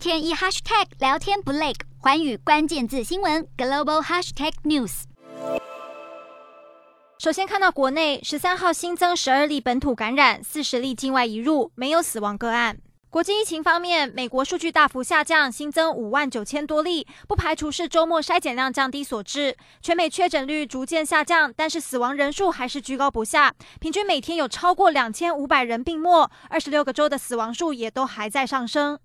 天一 hashtag 聊天不累，寰宇关键字新闻 global hashtag news。首先看到国内十三号新增十二例本土感染，四十例境外移入，没有死亡个案。国际疫情方面，美国数据大幅下降，新增五万九千多例，不排除是周末筛检量降低所致。全美确诊率逐渐下降，但是死亡人数还是居高不下，平均每天有超过两千五百人病末，二十六个州的死亡数也都还在上升。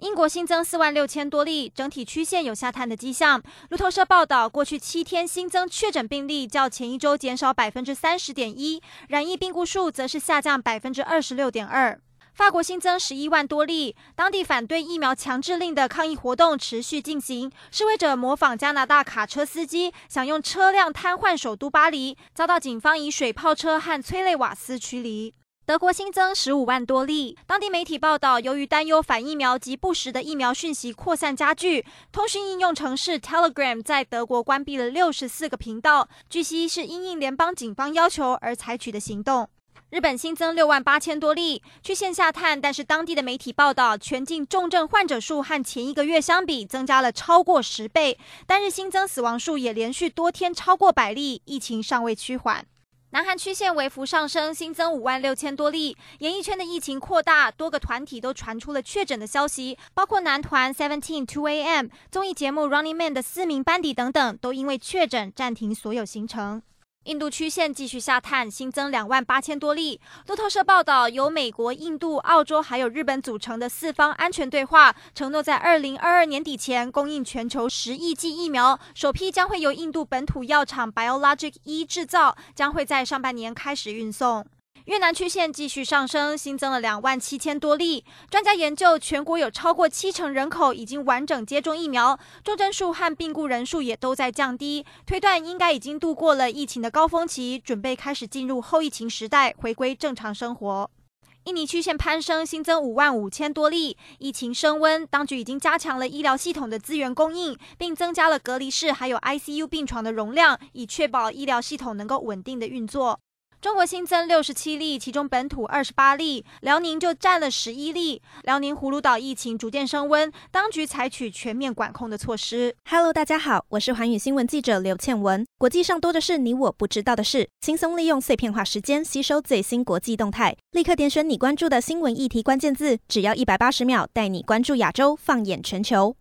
英国新增四万六千多例，整体曲线有下探的迹象。路透社报道，过去七天新增确诊病例较前一周减少百分之三十点一，染疫病故数则是下降百分之二十六点二。法国新增十一万多例，当地反对疫苗强制令的抗议活动持续进行，示威者模仿加拿大卡车司机，想用车辆瘫痪首都巴黎，遭到警方以水炮车和催泪瓦斯驱离。德国新增十五万多例，当地媒体报道，由于担忧反疫苗及不实的疫苗讯息扩散加剧，通讯应用程式 Telegram 在德国关闭了六十四个频道，据悉是因应联邦警方要求而采取的行动。日本新增六万八千多例，去线下探，但是当地的媒体报道，全境重症患者数和前一个月相比增加了超过十倍，单日新增死亡数也连续多天超过百例，疫情尚未趋缓。南韩曲线微幅上升，新增五万六千多例。演艺圈的疫情扩大，多个团体都传出了确诊的消息，包括男团 Seventeen、Two A.M、综艺节目 Running Man 的四名班底等等，都因为确诊暂停所有行程。印度曲线继续下探，新增两万八千多例。路透社报道，由美国、印度、澳洲还有日本组成的四方安全对话，承诺在二零二二年底前供应全球十亿剂疫苗，首批将会由印度本土药厂 Biologic 一制造，将会在上半年开始运送。越南曲线继续上升，新增了两万七千多例。专家研究，全国有超过七成人口已经完整接种疫苗，重症数和病故人数也都在降低，推断应该已经度过了疫情的高峰期，准备开始进入后疫情时代，回归正常生活。印尼曲线攀升，新增五万五千多例。疫情升温，当局已经加强了医疗系统的资源供应，并增加了隔离室还有 ICU 病床的容量，以确保医疗系统能够稳定的运作。中国新增六十七例，其中本土二十八例，辽宁就占了十一例。辽宁葫芦岛疫情逐渐升温，当局采取全面管控的措施。Hello，大家好，我是寰宇新闻记者刘倩文。国际上多的是你我不知道的事，轻松利用碎片化时间吸收最新国际动态，立刻点选你关注的新闻议题关键字，只要一百八十秒，带你关注亚洲，放眼全球。